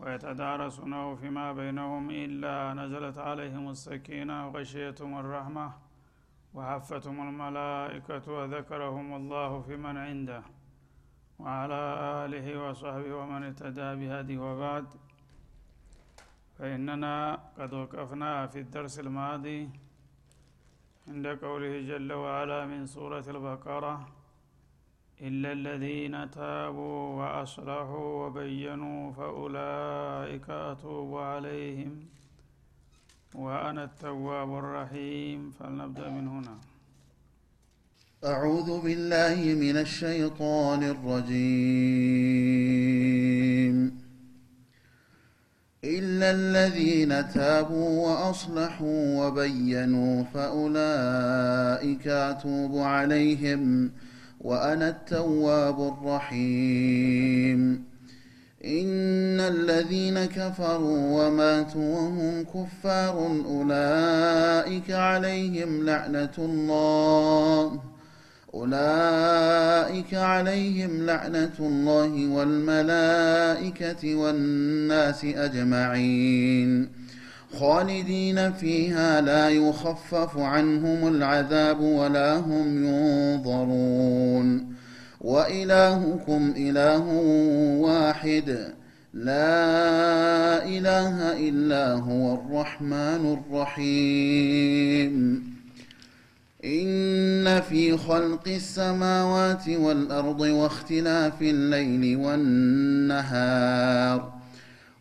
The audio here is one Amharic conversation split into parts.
ويتدارسونه فيما بينهم إلا نزلت عليهم السكينة وغشيتهم الرحمة وحفتهم الملائكة وذكرهم الله في من عنده وعلى آله وصحبه ومن اهتدى بهديه وبعد. فإننا قد وقفنا في الدرس الماضي عند قوله جل وعلا من سورة البقرة إلا الذين تابوا وأصلحوا وبينوا فأولئك أتوب عليهم وأنا التواب الرحيم. فلنبدأ من هنا. أعوذ بالله من الشيطان الرجيم. إلا الذين تابوا وأصلحوا وبينوا فأولئك أتوب عليهم وأنا التواب الرحيم. إن الذين كفروا وماتوا وهم كفار أولئك عليهم لعنة الله. أولئك عليهم لعنة الله والملائكة والناس أجمعين. خالدين فيها لا يخفف عنهم العذاب ولا هم ينظرون. وإلهكم إله واحد. لا إله إلا هو الرحمن الرحيم. إن في خلق السماوات والأرض واختلاف الليل والنهار.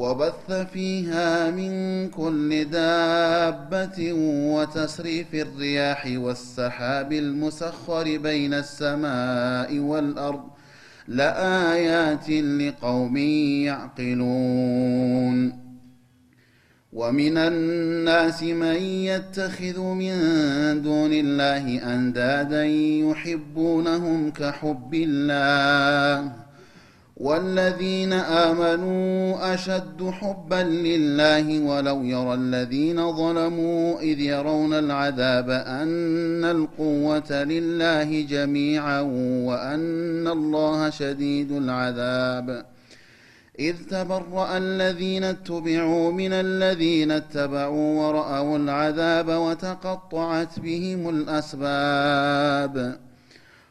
وبث فيها من كل دابة وتصريف الرياح والسحاب المسخر بين السماء والأرض لآيات لقوم يعقلون. ومن الناس من يتخذ من دون الله أندادا يحبونهم كحب الله. والذين آمنوا أشد حبا لله ولو يرى الذين ظلموا إذ يرون العذاب أن القوة لله جميعا وأن الله شديد العذاب. إذ تبرأ الذين اتبعوا من الذين اتبعوا ورأوا العذاب وتقطعت بهم الأسباب.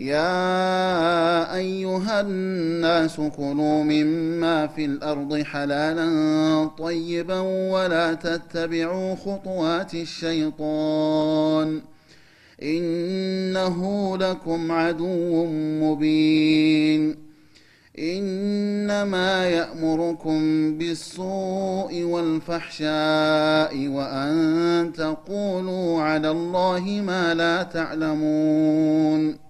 يا أيها الناس كلوا مما في الأرض حلالا طيبا ولا تتبعوا خطوات الشيطان إنه لكم عدو مبين إنما يأمركم بالسوء والفحشاء وأن تقولوا على الله ما لا تعلمون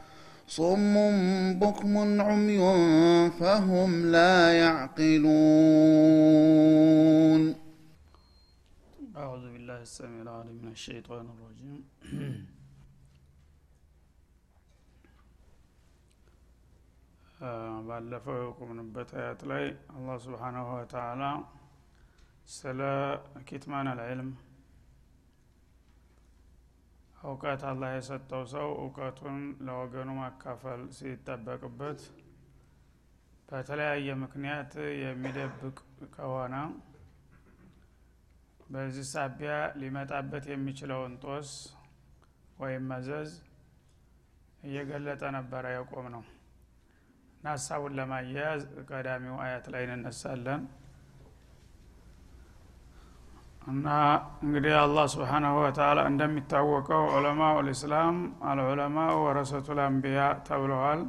صم بكم عمي فهم لا يعقلون أعوذ بالله السميع العليم من الشيطان الرجيم ባለፈው የቆምንበት አያት ላይ አላህ ስብሓናሁ ወተአላ ስለ ኪትማን አልዕልም እውቀት አላህ የሰጠው ሰው እውቀቱን ለወገኑ ማካፈል ሲጠበቅበት በተለያየ ምክንያት የሚደብቅ ከሆነ በዚህ ሳቢያ ሊመጣበት የሚችለውን ጦስ ወይም መዘዝ እየገለጠ ነበረ የቆም ነው እና ሀሳቡን ለማያያዝ ቀዳሚው አያት ላይ እንነሳለን እና እንግዲህ አላህ ስብሓናሁ ወተላ እንደሚታወቀው ዑለማኡ ልእስላም አልዑለማኡ ወረሰቱ ልአንቢያ ተብለዋል።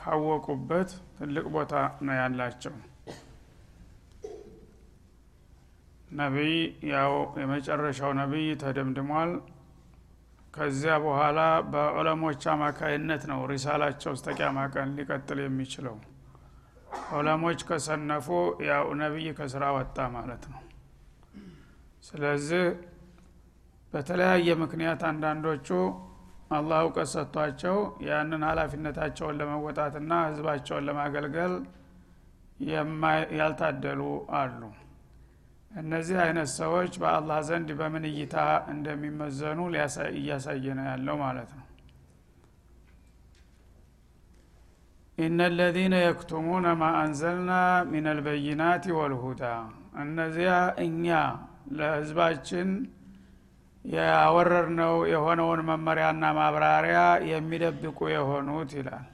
ካወቁበት ትልቅ ቦታ ነው ያላቸው። ነቢይ ያው የመጨረሻው ነቢይ ተደምድሟል። ከዚያ በኋላ በዑለሞች አማካይነት ነው ሪሳላቸው እስተ ቂያማ ቀን ሊቀጥል የሚችለው። ዑለሞች ከሰነፉ ያው ነቢይ ከስራ ወጣ ማለት ነው ስለዚህ በተለያየ ምክንያት አንዳንዶቹ አላህ እውቀት ሰጥቷቸው ያንን ሀላፊነታቸውን ለመወጣትና ህዝባቸውን ለማገልገል ያልታደሉ አሉ። እነዚህ አይነት ሰዎች በአላህ ዘንድ በምን እይታ እንደሚመዘኑ እያሳየ ነው ያለው ማለት ነው። ኢነ ለዚነ የክቱሙነ ማ አንዘልና ሚን አልበይናት ወልሁዳ። እነዚያ እኛ ለህዝባችን ያወረርነው የሆነውን መመሪያና ማብራሪያ የሚደብቁ የሆኑት ይላል።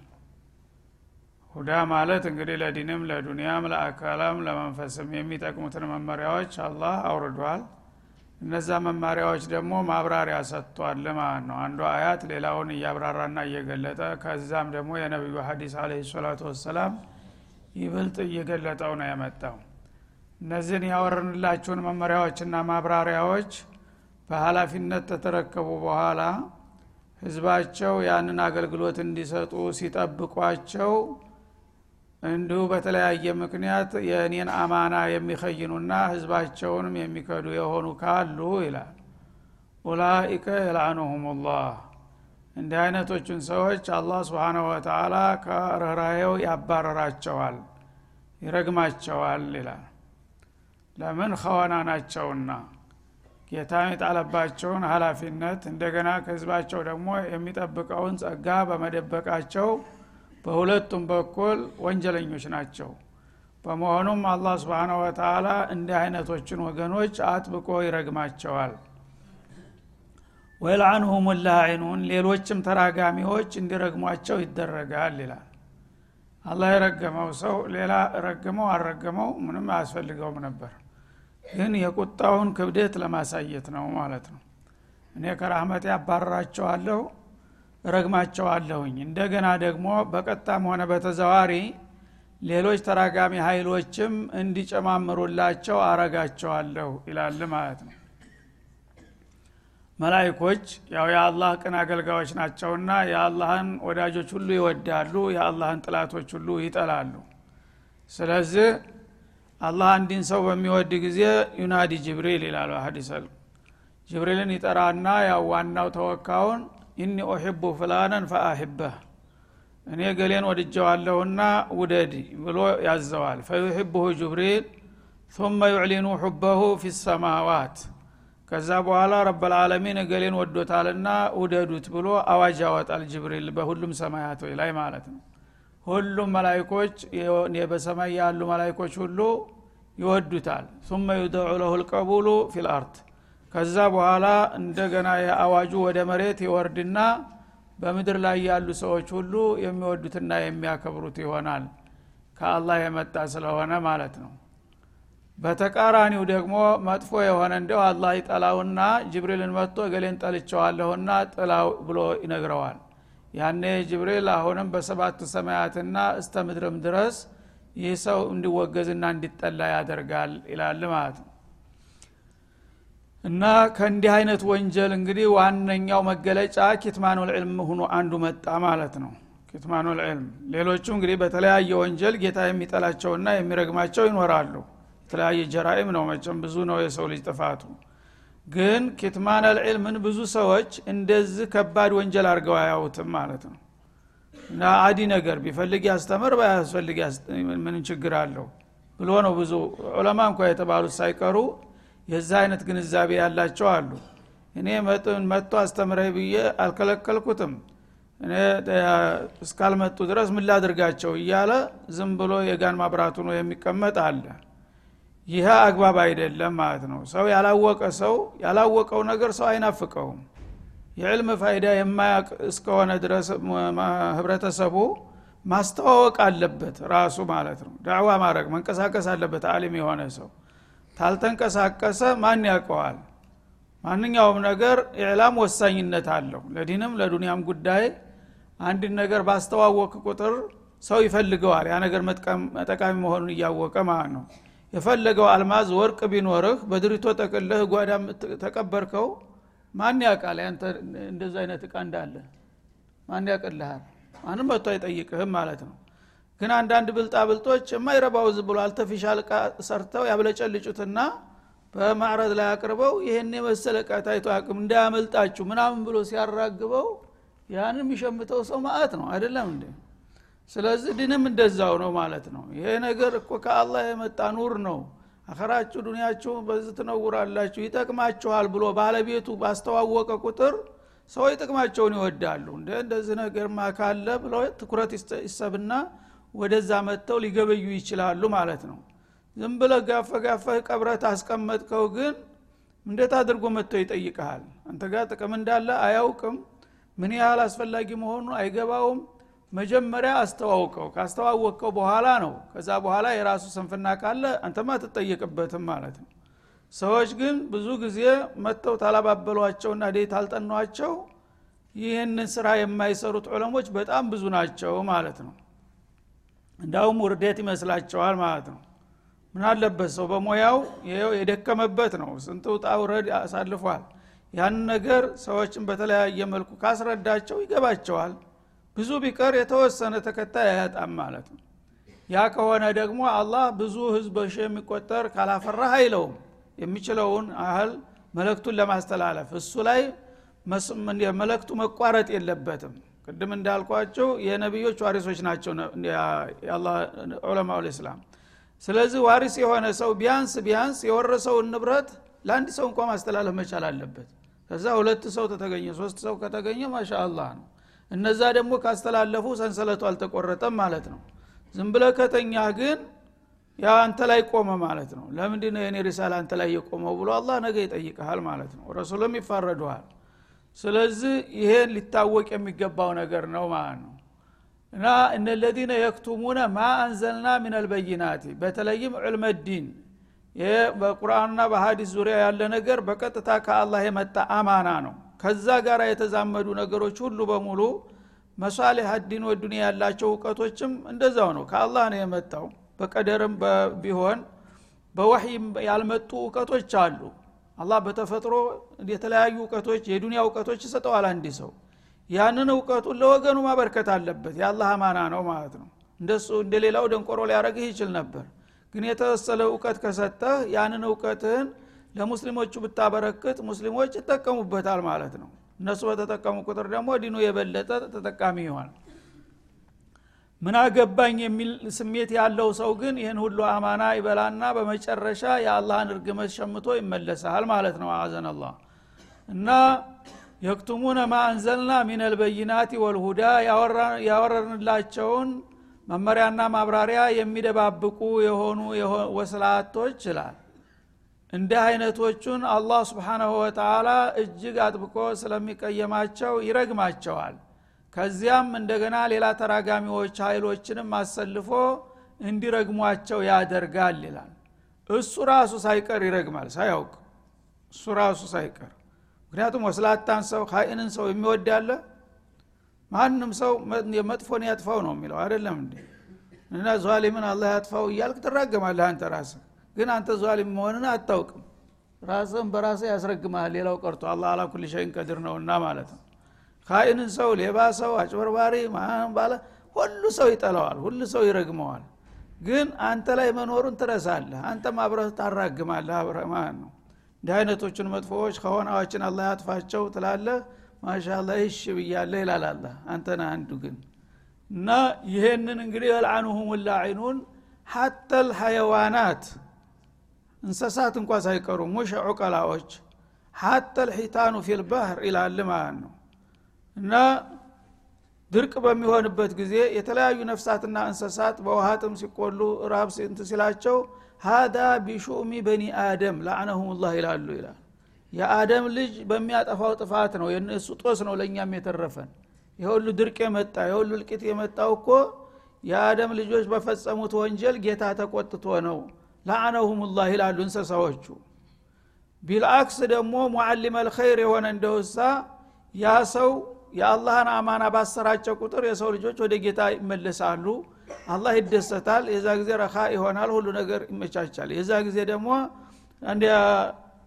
ሁዳ ማለት እንግዲህ ለዲንም ለዱንያም ለአካላም ለመንፈስም የሚጠቅሙትን መመሪያዎች አላህ አውርዷል። እነዛ መመሪያዎች ደግሞ ማብራሪያ ሰጥቷል ማለት ነው። አንዱ አያት ሌላውን እያብራራና እየገለጠ ከዛም ደግሞ የነቢዩ ሀዲስ አለ ሰላቱ ወሰላም ይበልጥ እየገለጠው ነው የመጣው እነዚህን ያወረንላችሁን መመሪያዎችና ማብራሪያዎች በሀላፊነት ተተረከቡ በኋላ ህዝባቸው ያንን አገልግሎት እንዲሰጡ ሲጠብቋቸው እንዲሁ በተለያየ ምክንያት የእኔን አማና የሚኸይኑና ህዝባቸውንም የሚከዱ የሆኑ ካሉ ይላል። ኡላኢከ የልአኑሁም ላህ እንዲህ አይነቶቹን ሰዎች አላህ ስብሓናሁ ወተላ ከርኅራሄው ያባረራቸዋል ይረግማቸዋል ይላል ለምን ኸዋና ናቸውና? ጌታ የጣለባቸውን ሀላፊነት እንደገና ከህዝባቸው ደግሞ የሚጠብቀውን ጸጋ በመደበቃቸው በሁለቱም በኩል ወንጀለኞች ናቸው። በመሆኑም አላህ ስብሓናሁ ወተላ እንዲህ አይነቶችን ወገኖች አጥብቆ ይረግማቸዋል። ወይልአንሁም ላዒኑን ሌሎችም ተራጋሚዎች እንዲረግሟቸው ይደረጋል ይላል። አላህ የረገመው ሰው ሌላ ረግመው አልረገመው ምንም አያስፈልገውም ነበር ግን የቁጣውን ክብደት ለማሳየት ነው ማለት ነው። እኔ ከራህመቴ አባረራቸዋለሁ ረግማቸዋለሁኝ እንደገና ደግሞ በቀጣም ሆነ በተዘዋሪ ሌሎች ተራጋሚ ኃይሎችም እንዲጨማምሩላቸው አረጋቸዋለሁ ይላል ማለት ነው። መላይኮች ያው የአላህ ቅን አገልጋዮች ናቸውና የአላህን ወዳጆች ሁሉ ይወዳሉ የአላህን ጠላቶች ሁሉ ይጠላሉ። ስለዚህ አላህ አንድን ሰው በሚወድ ጊዜ ينادي جبريل ይላሉ ሀዲሰል ጅብሪልን ይጠራና ያው ዋናው ተወካውን إني أحب فلانا فأحبه እኔ ገሌን ወድጀዋለሁና ውደድ ብሎ ያዘዋል። فيحبه جبريل ثم يعلن حبه في السماوات ከዛ በኋላ رب العالمين እገሌን ወዶታልና ውደዱት ብሎ አዋጅ ያወጣል ጅብሪል በሁሉም ሰማያት ላይ ማለት ነው። ሁሉም መላይኮች በሰማይ ያሉ መላይኮች ሁሉ ይወዱታል። ثم يوضع له القبول في الأرض ከዛ በኋላ እንደገና የአዋጁ ወደ መሬት ይወርድና በምድር ላይ ያሉ ሰዎች ሁሉ የሚወዱትና የሚያከብሩት ይሆናል። ከአላህ የመጣ ስለሆነ ማለት ነው። በተቃራኒው ደግሞ መጥፎ የሆነ እንደው አላህ ይጠላውና ጅብሪልን መጥቶ ገሌን ጠልቸዋለሁና ጥላው ብሎ ይነግረዋል። ያኔ ጅብሪል አሁንም በሰባቱ ሰማያትና እስተ ምድርም ድረስ ይህ ሰው እንዲወገዝና እንዲጠላ ያደርጋል ይላል ማለት ነው። እና ከእንዲህ አይነት ወንጀል እንግዲህ ዋነኛው መገለጫ ኪትማኑል ዕልም ሁኖ አንዱ መጣ ማለት ነው። ኪትማኑል ዕልም ሌሎቹ እንግዲህ በተለያየ ወንጀል ጌታ የሚጠላቸውና የሚረግማቸው ይኖራሉ። የተለያየ ጀራኢም ነው መቸም ብዙ ነው የሰው ልጅ ጥፋቱ ግን ኪትማን አልዕልምን ብዙ ሰዎች እንደዚህ ከባድ ወንጀል አድርገው አያውትም ማለት ነው። እና አዲ ነገር ቢፈልግ ያስተምር ባያስፈልግ ምን ችግር አለው ብሎ ነው ብዙ ዑለማ እንኳ የተባሉት ሳይቀሩ የዛ አይነት ግንዛቤ ያላቸው አሉ። እኔ መጥቶ አስተምረህ ብዬ አልከለከልኩትም። እኔ እስካልመጡ ድረስ ምን ላድርጋቸው እያለ ዝም ብሎ የጋን ማብራቱ ነው የሚቀመጥ አለ ይህ አግባብ አይደለም ማለት ነው። ሰው ያላወቀ ሰው ያላወቀው ነገር ሰው አይናፍቀውም። የዕልም ፋይዳ የማያቅ እስከሆነ ድረስ ህብረተሰቡ ማስተዋወቅ አለበት ራሱ ማለት ነው። ዳዕዋ ማድረግ መንቀሳቀስ አለበት አሊም የሆነ ሰው። ታልተንቀሳቀሰ ማን ያውቀዋል? ማንኛውም ነገር ኢዕላም ወሳኝነት አለው። ለዲንም ለዱንያም ጉዳይ አንድን ነገር ባስተዋወቅ ቁጥር ሰው ይፈልገዋል። ያ ነገር ጠቃሚ መሆኑን እያወቀ ማለት ነው የፈለገው አልማዝ ወርቅ ቢኖርህ በድሪቶ ጠቅልህ ጓዳ ተቀበርከው ማን ያውቃል ያንተ እንደዚ አይነት እቃ እንዳለ? ማን ያቅልሃል ማንም መጥቶ አይጠይቅህም ማለት ነው። ግን አንዳንድ ብልጣ ብልጦች የማይረባው ዝ ብሎ አልተፊሻል እቃ ሰርተው ያብለጨልጩትና በማዕረድ ላይ አቅርበው ይህን የመሰለ እቃ ታይቶ አቅም እንዳያመልጣችሁ ምናምን ብሎ ሲያራግበው ያንን የሚሸምተው ሰው ማአት ነው። አይደለም እንዴ ስለዚህ ድንም እንደዛው ነው ማለት ነው። ይሄ ነገር እኮ ከአላህ የመጣ ኑር ነው። አኸራችሁ ዱኒያችሁ በዚህ ትነውራላችሁ ይጠቅማችኋል ብሎ ባለቤቱ ባስተዋወቀ ቁጥር ሰዎች ጥቅማቸውን ይወዳሉ። እንደ እንደዚህ ነገርማ ካለ ብለው ትኩረት ይሰብና ወደዛ መጥተው ሊገበዩ ይችላሉ ማለት ነው። ዝም ብለ ጋፈ ጋፈ ቀብረት አስቀመጥከው ግን እንዴት አድርጎ መጥተው ይጠይቀሃል አንተ ጋር ጥቅም እንዳለ አያውቅም። ምን ያህል አስፈላጊ መሆኑ አይገባውም መጀመሪያ አስተዋውቀው። ካስተዋወቅከው በኋላ ነው። ከዛ በኋላ የራሱ ስንፍና ካለ አንተማ ትጠየቅበትም ማለት ነው። ሰዎች ግን ብዙ ጊዜ መጥተው ታላባበሏቸውና ዴት አልጠኗቸው ይህንን ስራ የማይሰሩት ዑለሞች በጣም ብዙ ናቸው ማለት ነው። እንዳውም ውርደት ይመስላቸዋል ማለት ነው። ምን አለበት ሰው በሙያው የደከመበት ነው። ስንት ውጣ ውረድ አሳልፏል። ያን ነገር ሰዎችን በተለያየ መልኩ ካስረዳቸው ይገባቸዋል ብዙ ቢቀር የተወሰነ ተከታይ አያጣም ማለት ነው። ያ ከሆነ ደግሞ አላህ ብዙ ህዝብ በሺ የሚቆጠር ካላፈራህ አይለውም። የሚችለውን አህል መለክቱን ለማስተላለፍ እሱ ላይ መለክቱ መቋረጥ የለበትም። ቅድም እንዳልኳቸው የነቢዮች ዋሪሶች ናቸው ዑለማው ልእስላም ስለዚህ ዋሪስ የሆነ ሰው ቢያንስ ቢያንስ የወረሰውን ንብረት ለአንድ ሰው እንኳ ማስተላለፍ መቻል አለበት። ከዛ ሁለት ሰው ተተገኘ ሶስት ሰው ከተገኘ ማሻ አላህ ነው እነዛ ደግሞ ካስተላለፉ ሰንሰለቱ አልተቆረጠም ማለት ነው። ዝም ብለ ከተኛ ግን ያ አንተ ላይ ቆመ ማለት ነው። ለምንድ ነው የኔ ሪሳላ አንተ ላይ የቆመው ብሎ አላህ ነገ ይጠይቀሃል ማለት ነው። ረሱልም ይፋረዱሃል። ስለዚህ ይሄን ሊታወቅ የሚገባው ነገር ነው ማለት ነው። እና እነለዚነ የክቱሙነ ማ አንዘልና ምን አልበይናቲ በተለይም ዕልመ ዲን። በቁርአንና በሀዲስ ዙሪያ ያለ ነገር በቀጥታ ከአላህ የመጣ አማና ነው ከዛ ጋር የተዛመዱ ነገሮች ሁሉ በሙሉ መሷሌህ አዲን ወዱኒያ ያላቸው እውቀቶችም እንደዛው ነው። ከአላህ ነው የመጣው። በቀደርም ቢሆን በወህይም ያልመጡ እውቀቶች አሉ። አላህ በተፈጥሮ የተለያዩ እውቀቶች የዱንያ እውቀቶች ይሰጠዋል አንድ ሰው። ያንን እውቀቱን ለወገኑ ማበርከት አለበት። የአላህ አማና ነው ማለት ነው። እንደሱ እንደ ሌላው ደንቆሮ ሊያደረግህ ይችል ነበር። ግን የተወሰለ እውቀት ከሰጠህ ያንን እውቀትህን ለሙስሊሞቹ ብታበረክት ሙስሊሞች ይጠቀሙበታል ማለት ነው። እነሱ በተጠቀሙ ቁጥር ደግሞ ዲኑ የበለጠ ተጠቃሚ ይሆናል። ምን አገባኝ የሚል ስሜት ያለው ሰው ግን ይህን ሁሉ አማና ይበላና በመጨረሻ የአላህን እርግመት ሸምቶ ይመለሳል ማለት ነው። አዘን እና የክቱሙነ ማ አንዘልና ሚነል በይናት ወልሁዳ ያወረርንላቸውን መመሪያና ማብራሪያ የሚደባብቁ የሆኑ ወስላቶች ይላል እንዲህ አይነቶቹን አላህ ስብሓናሁ ወተላ እጅግ አጥብቆ ስለሚቀየማቸው ይረግማቸዋል። ከዚያም እንደገና ሌላ ተራጋሚዎች ኃይሎችንም አሰልፎ እንዲረግሟቸው ያደርጋል ይላል። እሱ ራሱ ሳይቀር ይረግማል ሳያውቅ እሱ ራሱ ሳይቀር። ምክንያቱም ወስላታን ሰው ሀይንን ሰው የሚወድ ያለ ማንም ሰው መጥፎን ያጥፋው ነው የሚለው። አይደለም እንዴ? እና ዟሊምን አላህ ያጥፋው እያልክ ትራገማለህ አንተ ራስህ ግን አንተ ዟሊም መሆንን አታውቅም። ራስህን በራስህ ያስረግመሃል። ሌላው ቀርቶ አላ አላ ኩል ሸይን ቀድር ነውና ማለት ነው። ካይንን ሰው ሌባ ሰው አጭበርባሪ ባለ ሁሉ ሰው ይጠላዋል ሁሉ ሰው ይረግመዋል። ግን አንተ ላይ መኖሩን ትረሳለህ። አንተም አብረህ ታራግማለህ አብረህ ማለት ነው። እንዲህ አይነቶችን መጥፎዎች ከሆናዎችን አላህ ያጥፋቸው ትላለህ። ማሻላ ይሽ ብያለህ አላ አንተና አንዱ ግን። እና ይሄንን እንግዲህ የልአኑሁም ላዒኑን ሐተ ልሐየዋናት እንስሳት እንኳ ሳይቀሩ ሙሽ ዑቀላዎች ሐተ ልሒታኑ ፊልባህር ይላል ማለት ነው። እና ድርቅ በሚሆንበት ጊዜ የተለያዩ ነፍሳትና እንስሳት በውሃ ጥም ሲቆሉ ራብ ስንት ሲላቸው ሀዳ ቢሹሚ በኒ አደም ላዕነሁም ላህ ይላሉ ይላል። የአደም ልጅ በሚያጠፋው ጥፋት ነው። የእነሱ ጦስ ነው ለእኛም የተረፈን። የሁሉ ድርቅ የመጣ የሁሉ እልቂት የመጣው እኮ የአደም ልጆች በፈጸሙት ወንጀል ጌታ ተቆጥቶ ነው ላዕነሁም ላህ ይላሉ እንስሳዎቹ። ቢልአክስ ደግሞ ሙዓሊም አልኸይር የሆነ እንደውሳ ያ ሰው የአላህን አማና ባሰራጨ ቁጥር የሰው ልጆች ወደ ጌታ ይመለሳሉ። አላህ ይደሰታል። የዛ ጊዜ ረኻ ይሆናል። ሁሉ ነገር ይመቻቻል። የዛ ጊዜ ደግሞ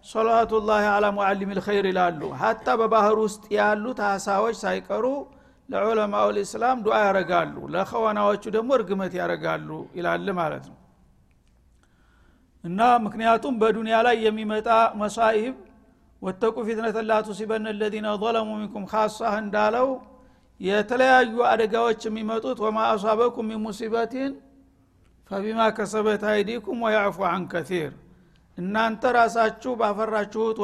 ሶላቱላህ አላ ሙዓሊም ልኸይር ይላሉ። ሀታ በባህር ውስጥ ያሉት አሳዎች ሳይቀሩ ለዑለማው ልእስላም ዱዓ ያረጋሉ። ለኸዋናዎቹ ደግሞ እርግመት ያረጋሉ ይላል ማለት ነው እና ምክንያቱም በዱንያ ላይ የሚመጣ مصائب واتقوا فتنة لا تصيبن الذين ظلموا منكم خاصة እንዳለው የተለያዩ አደጋዎች የሚመጡት وما أصابكم من مصيبة فبما كسبت أيديكم ويعفو عن كثير እናንተ ራሳችሁ ባፈራችሁት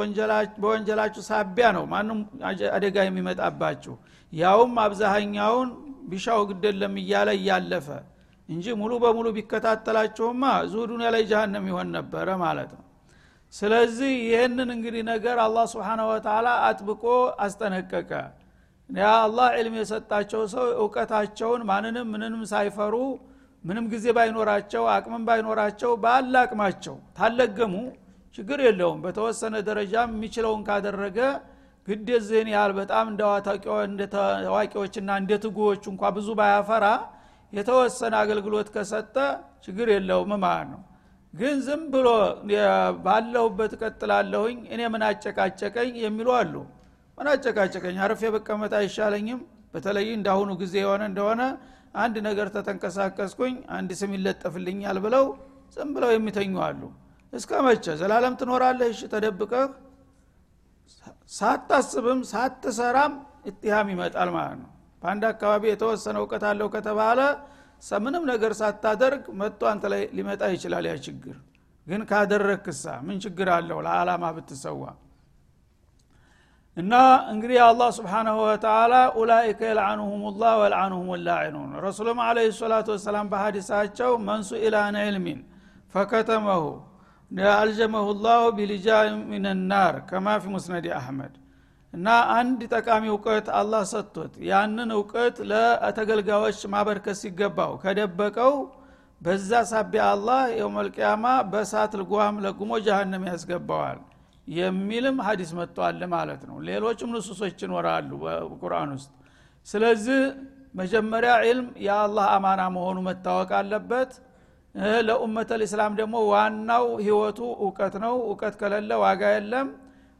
በወንጀላችሁ ሳቢያ ነው ማንም አደጋ የሚመጣባችሁ። ያውም አብዛኛውን ቢሻው ግደለም እያለ እያለፈ እንጂ ሙሉ በሙሉ ቢከታተላችሁማ እዙ ዱኒያ ላይ ጃሃንም ይሆን ነበረ ማለት ነው። ስለዚህ ይህንን እንግዲህ ነገር አላህ ስብሓናሁ ወተላ አጥብቆ አስጠነቀቀ። ያ አላህ ዕልም የሰጣቸው ሰው እውቀታቸውን ማንንም ምንንም ሳይፈሩ ምንም ጊዜ ባይኖራቸው አቅምም ባይኖራቸው ባለ አቅማቸው ታለገሙ። ችግር የለውም። በተወሰነ ደረጃም የሚችለውን ካደረገ ግድ የዝህን ያህል በጣም እንደ ታዋቂዎችና እንደ ትጉዎች እንኳ ብዙ ባያፈራ የተወሰነ አገልግሎት ከሰጠ ችግር የለውም ማለት ነው። ግን ዝም ብሎ ባለሁበት ቀጥላለሁኝ እኔ ምን አጨቃጨቀኝ የሚሉ አሉ። ምን አጨቃጨቀኝ? አርፌ በቀመጥ አይሻለኝም? በተለይ እንዳሁኑ ጊዜ የሆነ እንደሆነ አንድ ነገር ተተንቀሳቀስኩኝ አንድ ስም ይለጠፍልኛል ብለው ዝም ብለው የሚተኙ አሉ። እስከ መቼ? ዘላለም ትኖራለህ? እሺ ተደብቀህ ሳታስብም ሳትሰራም እትሃም ይመጣል ማለት ነው በአንድ አካባቢ የተወሰነ እውቀት አለው ከተባለ ምንም ነገር ሳታደርግ መጥቶ አንተ ላይ ሊመጣ ይችላል ያ ችግር። ግን ካደረግክሳ ምን ችግር አለው ለዓላማ ብትሰዋ? እና እንግዲህ አላህ ስብሓናሁ ወተላ ኡላይከ የልዓኑሁም ላህ ወልዓኑሁም ላዒኑን ረሱሉም አለ ሰላቱ ወሰላም በሀዲሳቸው መንሱ ኢላን ዕልሚን ፈከተመሁ አልጀመሁ ላሁ ቢልጃ ምን ናር ከማ ፊ ሙስነድ አሕመድ እና አንድ ጠቃሚ እውቀት አላህ ሰጥቶት ያንን እውቀት ለተገልጋዮች ማበርከት ሲገባው ከደበቀው በዛ ሳቢያ አላህ የውመልቅያማ በእሳት ልጓም ለጉሞ ጃሃንም ያስገባዋል የሚልም ሀዲስ መጥቷል ማለት ነው። ሌሎችም ንሱሶች ይኖራሉ በቁርአን ውስጥ። ስለዚህ መጀመሪያ ዕልም የአላህ አማና መሆኑ መታወቅ አለበት። ለኡመተ ልእስላም ደግሞ ዋናው ህይወቱ እውቀት ነው። እውቀት ከሌለ ዋጋ የለም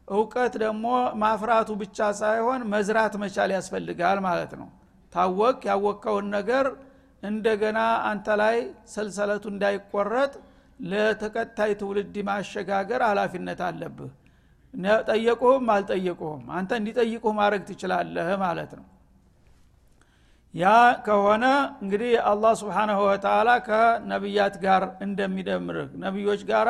እውቀት ደግሞ ማፍራቱ ብቻ ሳይሆን መዝራት መቻል ያስፈልጋል ማለት ነው። ታወቅ ያወቅከውን ነገር እንደገና አንተ ላይ ሰልሰለቱ እንዳይቆረጥ ለተቀታይ ትውልድ ማሸጋገር ሀላፊነት አለብህ። ጠየቁህም አልጠየቁህም አንተ እንዲጠይቁህ ማድረግ ትችላለህ ማለት ነው። ያ ከሆነ እንግዲህ አላህ ስብሓናሁ ወተላ ከነቢያት ጋር እንደሚደምርህ ነቢዮች ጋር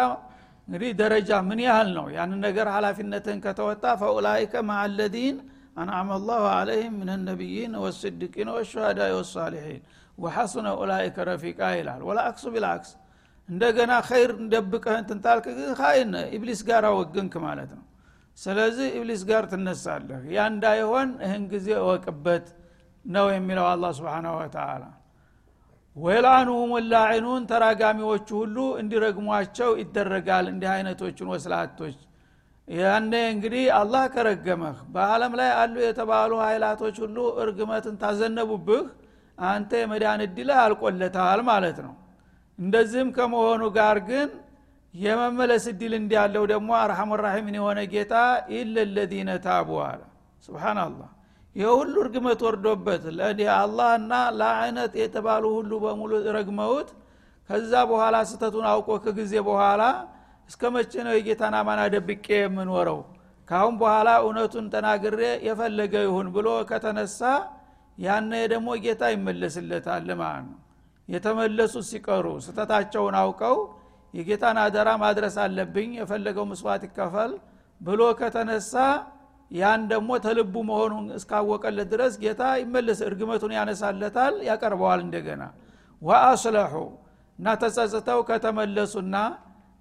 እንግዲህ ደረጃ ምን ያህል ነው? ያንን ነገር ሀላፊነትህን ከተወጣ ፈኡላይከ ማአለዚን አንዓመ ላሁ አለይህም ምን ነቢይን ወስድቂን ወሸሃዳ ወሳሊሒን ወሐሱነ ኡላይከ ረፊቃ ይላል። ወላአክሱ ቢልአክስ እንደገና ኸይር እንደብቀህ እንትንታልክ ግን ሀይን ኢብሊስ ጋር ወግንክ ማለት ነው። ስለዚህ ኢብሊስ ጋር ትነሳለህ። ያ እንዳይሆን ይህን ጊዜ እወቅበት ነው የሚለው አላ ስብን ወተላ ወይላኑሁም ላዒኑን ተራጋሚዎቹ ሁሉ እንዲረግሟቸው ይደረጋል እንዲህ አይነቶችን ወስላቶች። ያነ እንግዲህ አላህ ከረገመህ በአለም ላይ አሉ የተባሉ ኃይላቶች ሁሉ እርግመትን ታዘነቡብህ አንተ የመዳን እድልህ አልቆለታል ማለት ነው። እንደዚህም ከመሆኑ ጋር ግን የመመለስ እድል እንዲያለው ደግሞ አርሐሙ ራሒምን የሆነ ጌታ ኢለለዚነ ታቡ አለ። ስብናላህ ይህ ሁሉ እርግመት ወርዶበት አላህና ለአይነት የተባሉ ሁሉ በሙሉ ረግመውት ከዛ በኋላ ስተቱን አውቆ ከጊዜ በኋላ እስከ መቼ ነው የጌታን አማና ደብቄ የምኖረው? ካሁን በኋላ እውነቱን ተናግሬ የፈለገ ይሁን ብሎ ከተነሳ ያነ ደግሞ ጌታ ይመለስለታል ማለት ነው። የተመለሱት ሲቀሩ ስተታቸውን አውቀው የጌታን አደራ ማድረስ አለብኝ የፈለገው ምስዋት ይከፈል ብሎ ከተነሳ ያን ደግሞ ተልቡ መሆኑን እስካወቀለት ድረስ ጌታ ይመለስ እርግመቱን ያነሳለታል ያቀርበዋል እንደገና። ወአስለሑ እና ተጸጽተው ከተመለሱና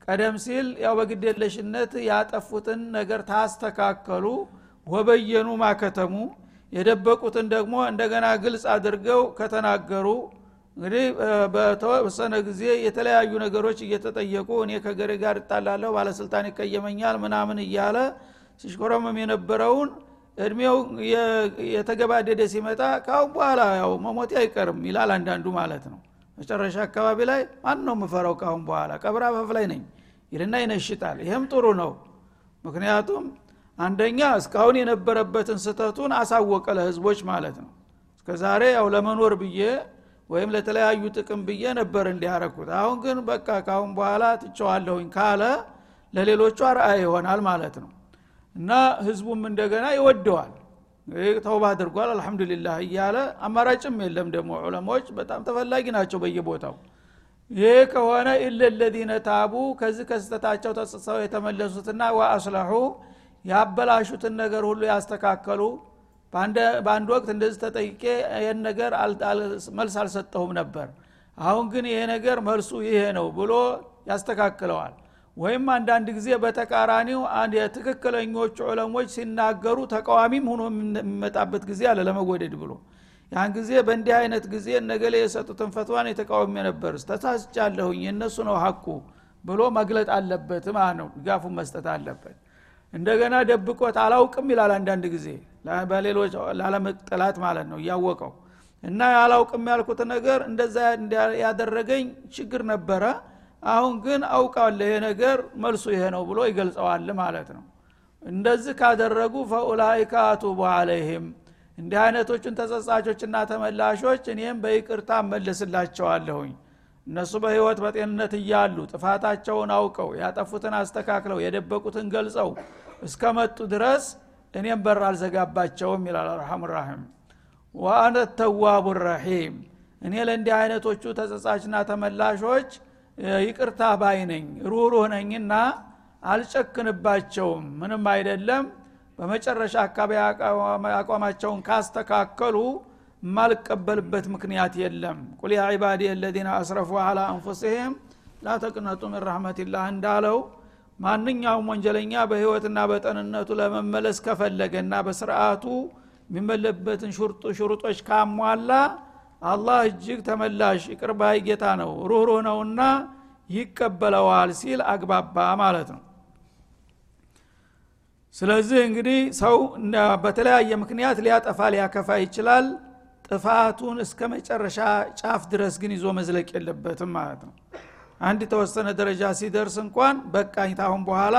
ቀደም ሲል ያው በግዴለሽነት ያጠፉትን ነገር ታስተካከሉ። ወበየኑ ማከተሙ የደበቁትን ደግሞ እንደገና ግልጽ አድርገው ከተናገሩ እንግዲህ በተወሰነ ጊዜ የተለያዩ ነገሮች እየተጠየቁ እኔ ከገሬ ጋር እጣላለሁ ባለስልጣን ይቀየመኛል ምናምን እያለ ሲሽኮረመም የነበረውን እድሜው የተገባደደ ሲመጣ ካሁን በኋላ ያው መሞቴ አይቀርም ይላል አንዳንዱ ማለት ነው። መጨረሻ አካባቢ ላይ ማን ነው የምፈራው ካሁን በኋላ? ቀብር አፈፍ ላይ ነኝ ይልና ይነሽጣል። ይህም ጥሩ ነው። ምክንያቱም አንደኛ እስካሁን የነበረበትን ስተቱን አሳወቀ ለህዝቦች ማለት ነው። እስከ ዛሬ ያው ለመኖር ብዬ ወይም ለተለያዩ ጥቅም ብዬ ነበር እንዲያረኩት። አሁን ግን በቃ ካሁን በኋላ ትቸዋለሁኝ ካለ ለሌሎቹ አርአያ ይሆናል ማለት ነው እና ህዝቡም እንደገና ይወደዋል። ተውባ አድርጓል አልሐምዱሊላህ እያለ አማራጭም የለም። ደግሞ ዑለሞች በጣም ተፈላጊ ናቸው በየቦታው። ይህ ከሆነ ኢለለዚነ ታቡ ከዚህ ከስተታቸው ተጽሰው የተመለሱትና ወአስለሑ ያበላሹትን ነገር ሁሉ ያስተካከሉ። በአንድ ወቅት እንደዚህ ተጠይቄ ይህን ነገር መልስ አልሰጠሁም ነበር። አሁን ግን ይሄ ነገር መልሱ ይሄ ነው ብሎ ያስተካክለዋል ወይም አንዳንድ ጊዜ በተቃራኒው የትክክለኞቹ ዑለሞች ሲናገሩ ተቃዋሚም ሆኖ የሚመጣበት ጊዜ አለ ለመወደድ ብሎ። ያን ጊዜ በእንዲህ አይነት ጊዜ እነገሌ የሰጡትን ፈትዋን የተቃወሚ ነበር። ተሳስቻለሁኝ የእነሱ ነው ሀቁ ብሎ መግለጥ አለበት ማለት ነው። ድጋፉን መስጠት አለበት። እንደገና ደብቆት አላውቅም ይላል አንዳንድ ጊዜ በሌሎች ላለመጠላት ማለት ነው እያወቀው። እና ያላውቅም ያልኩት ነገር እንደዛ ያደረገኝ ችግር ነበረ አሁን ግን አውቃለሁ ይሄ ነገር መልሱ ይሄ ነው ብሎ ይገልጸዋል ማለት ነው። እንደዚህ ካደረጉ ፈኡላይከ አቱቡ አለይህም። እንዲህ አይነቶቹን ተጸጻቾችና ተመላሾች እኔም በይቅርታ እመልስላቸዋለሁኝ። እነሱ በህይወት በጤንነት እያሉ ጥፋታቸውን አውቀው ያጠፉትን አስተካክለው የደበቁትን ገልጸው እስከመጡ ድረስ እኔም በር አልዘጋባቸውም ይላል አርሐም ራሒም። ወአነ ተዋቡ ረሒም። እኔ ለእንዲህ አይነቶቹ ተጸጻችና ተመላሾች ይቅርታ ባይ ነኝ ሩህሩህ ነኝና አልጨክንባቸውም። ምንም አይደለም። በመጨረሻ አካባቢ አቋማቸውን ካስተካከሉ የማልቀበልበት ምክንያት የለም። ቁል ያ ዒባዲ አለዚነ አስረፉ አላ አንፉሲህም ላ ተቅነጡ ምን ረሕመትላህ እንዳለው ማንኛውም ወንጀለኛ በህይወትና በጠንነቱ ለመመለስ ከፈለገና በስርዓቱ የሚመለበትን ሽሩጦች ካሟላ አላህ እጅግ ተመላሽ ይቅርባይ ጌታ ነው ሩህሩህ ነውና ይቀበለዋል ሲል አግባባ ማለት ነው። ስለዚህ እንግዲህ ሰው በተለያየ ምክንያት ሊያጠፋ ሊያከፋ ይችላል። ጥፋቱን እስከ መጨረሻ ጫፍ ድረስ ግን ይዞ መዝለቅ የለበትም ማለት ነው። አንድ የተወሰነ ደረጃ ሲደርስ እንኳን በቃኝ ታሁን በኋላ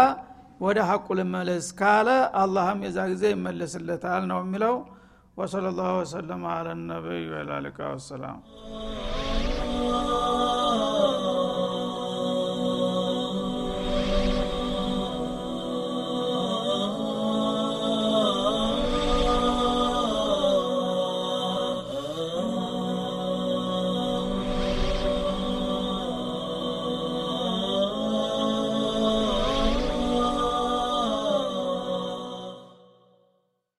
ወደ ሐቁ ልመለስ ካለ አላህም የዛ ጊዜ ይመለስለታል ነው የሚለው ወሰለ ላሁ ወሰለም አለ ነቢይ ወላሊቃ ወሰላም